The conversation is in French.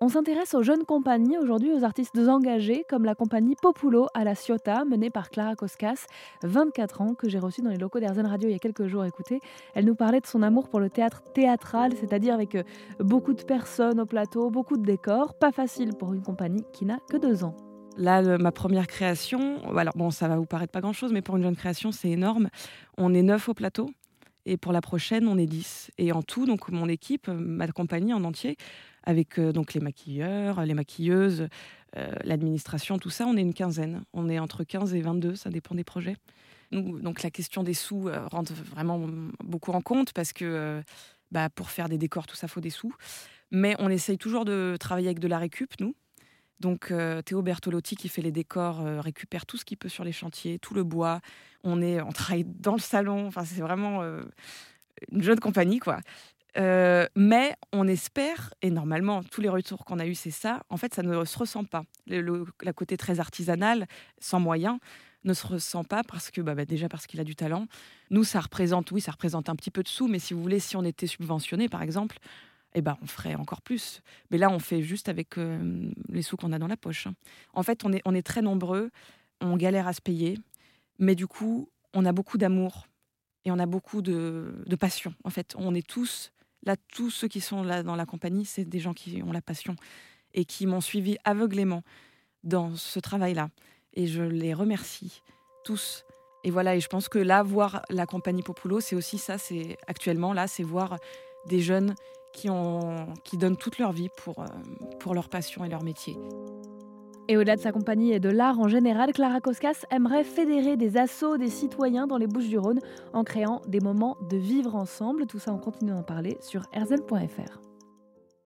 On s'intéresse aux jeunes compagnies aujourd'hui, aux artistes engagés comme la compagnie Populo à la Ciotat, menée par Clara Koskas, 24 ans, que j'ai reçue dans les locaux d'Airzen Radio il y a quelques jours. Écoutez, elle nous parlait de son amour pour le théâtre théâtral, c'est-à-dire avec euh, beaucoup de personnes au plateau, beaucoup de décors. Pas facile pour une compagnie qui n'a que deux ans. Là, ma première création, alors bon, ça va vous paraître pas grand-chose, mais pour une jeune création, c'est énorme. On est neuf au plateau. Et pour la prochaine, on est dix. Et en tout, donc mon équipe, ma compagnie en entier, avec euh, donc les maquilleurs, les maquilleuses, euh, l'administration, tout ça, on est une quinzaine. On est entre 15 et 22, ça dépend des projets. Donc la question des sous euh, rentre vraiment beaucoup en compte parce que bah, pour faire des décors, tout ça, faut des sous. Mais on essaye toujours de travailler avec de la récup, nous. Donc Théo Bertolotti qui fait les décors récupère tout ce qu'il peut sur les chantiers, tout le bois. On est, on travaille dans le salon. Enfin, c'est vraiment une jeune compagnie, quoi. Euh, mais on espère, et normalement tous les retours qu'on a eus, c'est ça, en fait ça ne se ressent pas. Le, la côté très artisanal, sans moyens, ne se ressent pas parce que bah, bah, déjà parce qu'il a du talent. Nous, ça représente, oui, ça représente un petit peu de sous, mais si vous voulez, si on était subventionné par exemple, eh ben, on ferait encore plus. Mais là, on fait juste avec euh, les sous qu'on a dans la poche. Hein. En fait, on est, on est très nombreux, on galère à se payer, mais du coup, on a beaucoup d'amour et on a beaucoup de, de passion. En fait, on est tous Là, tous ceux qui sont là dans la compagnie, c'est des gens qui ont la passion et qui m'ont suivi aveuglément dans ce travail-là. Et je les remercie tous. Et voilà, et je pense que là, voir la compagnie Populo, c'est aussi ça, c'est actuellement là, c'est voir des jeunes qui, donnent toute leur vie pour, euh, pour leur passion et leur métier. Et au-delà de sa compagnie et de l'art en général, Clara Koskas aimerait fédérer des assauts des citoyens dans les Bouches-du-Rhône en créant des moments de vivre ensemble. Tout ça, on continue d'en parler sur erzen.fr.